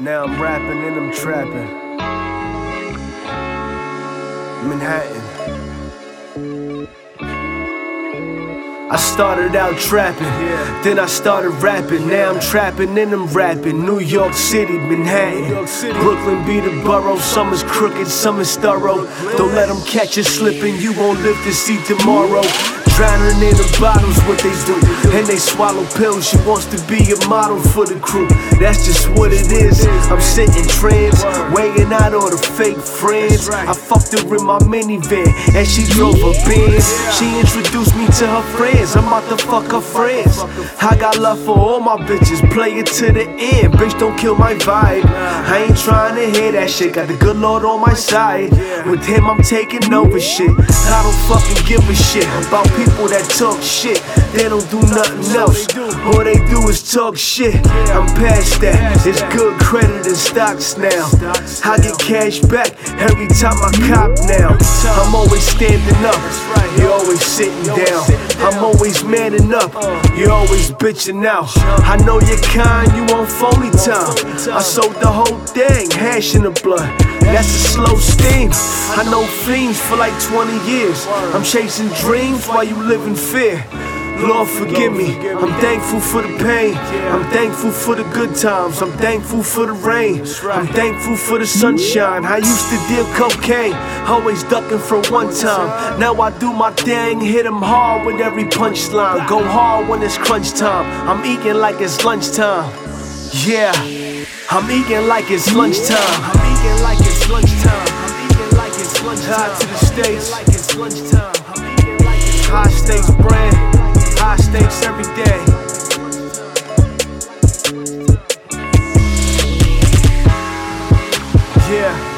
Now I'm rapping and I'm trapping. Manhattan. I started out trapping, then I started rapping. Now I'm trapping and I'm rapping. New York City, Manhattan. York City. Brooklyn be the borough. Some is crooked, some is thorough. Don't let them catch you slipping. You won't live to see tomorrow. Drowning in the bottles, what they do. And they swallow pills. She wants to be a model for the crew. That's just what it is. I'm sitting trans, weighing out all the fake friends. I fucked her in my minivan, and she drove a Benz. She introduced me to her friends. I'm about to fuck her friends. I got love for all my bitches. Play it to the end. Bitch, don't kill my vibe. I ain't trying to hear that shit. Got the good Lord on my side. With him, I'm taking over shit. I don't fucking give a shit about people that talk shit. They don't do nothing else. All they do is talk shit. I'm past that. It's good credit and stocks now. I get cash back every time I cop now. I'm always standing up. You're always sitting down. I'm always manning up. You're always bitching out. I know you're kind, you on phony time. I sold the whole thing, hash in the blood. That's a slow steam. I know fiends for like 20 years. I'm chasing dreams while you live in fear. Lord, forgive me. I'm thankful for the pain. I'm thankful for the good times. I'm thankful for the rain. I'm thankful for the sunshine. I used to deal cocaine, always ducking from one time. Now I do my thing, hit 'em hard with every punchline. Go hard when it's crunch time. I'm eating like it's lunchtime. Yeah, I'm eating like it's lunchtime. I'm eating like it's lunchtime. I'm eating like it's lunchtime. High to the states. Hi-Stakes brand high stakes every day. Yeah.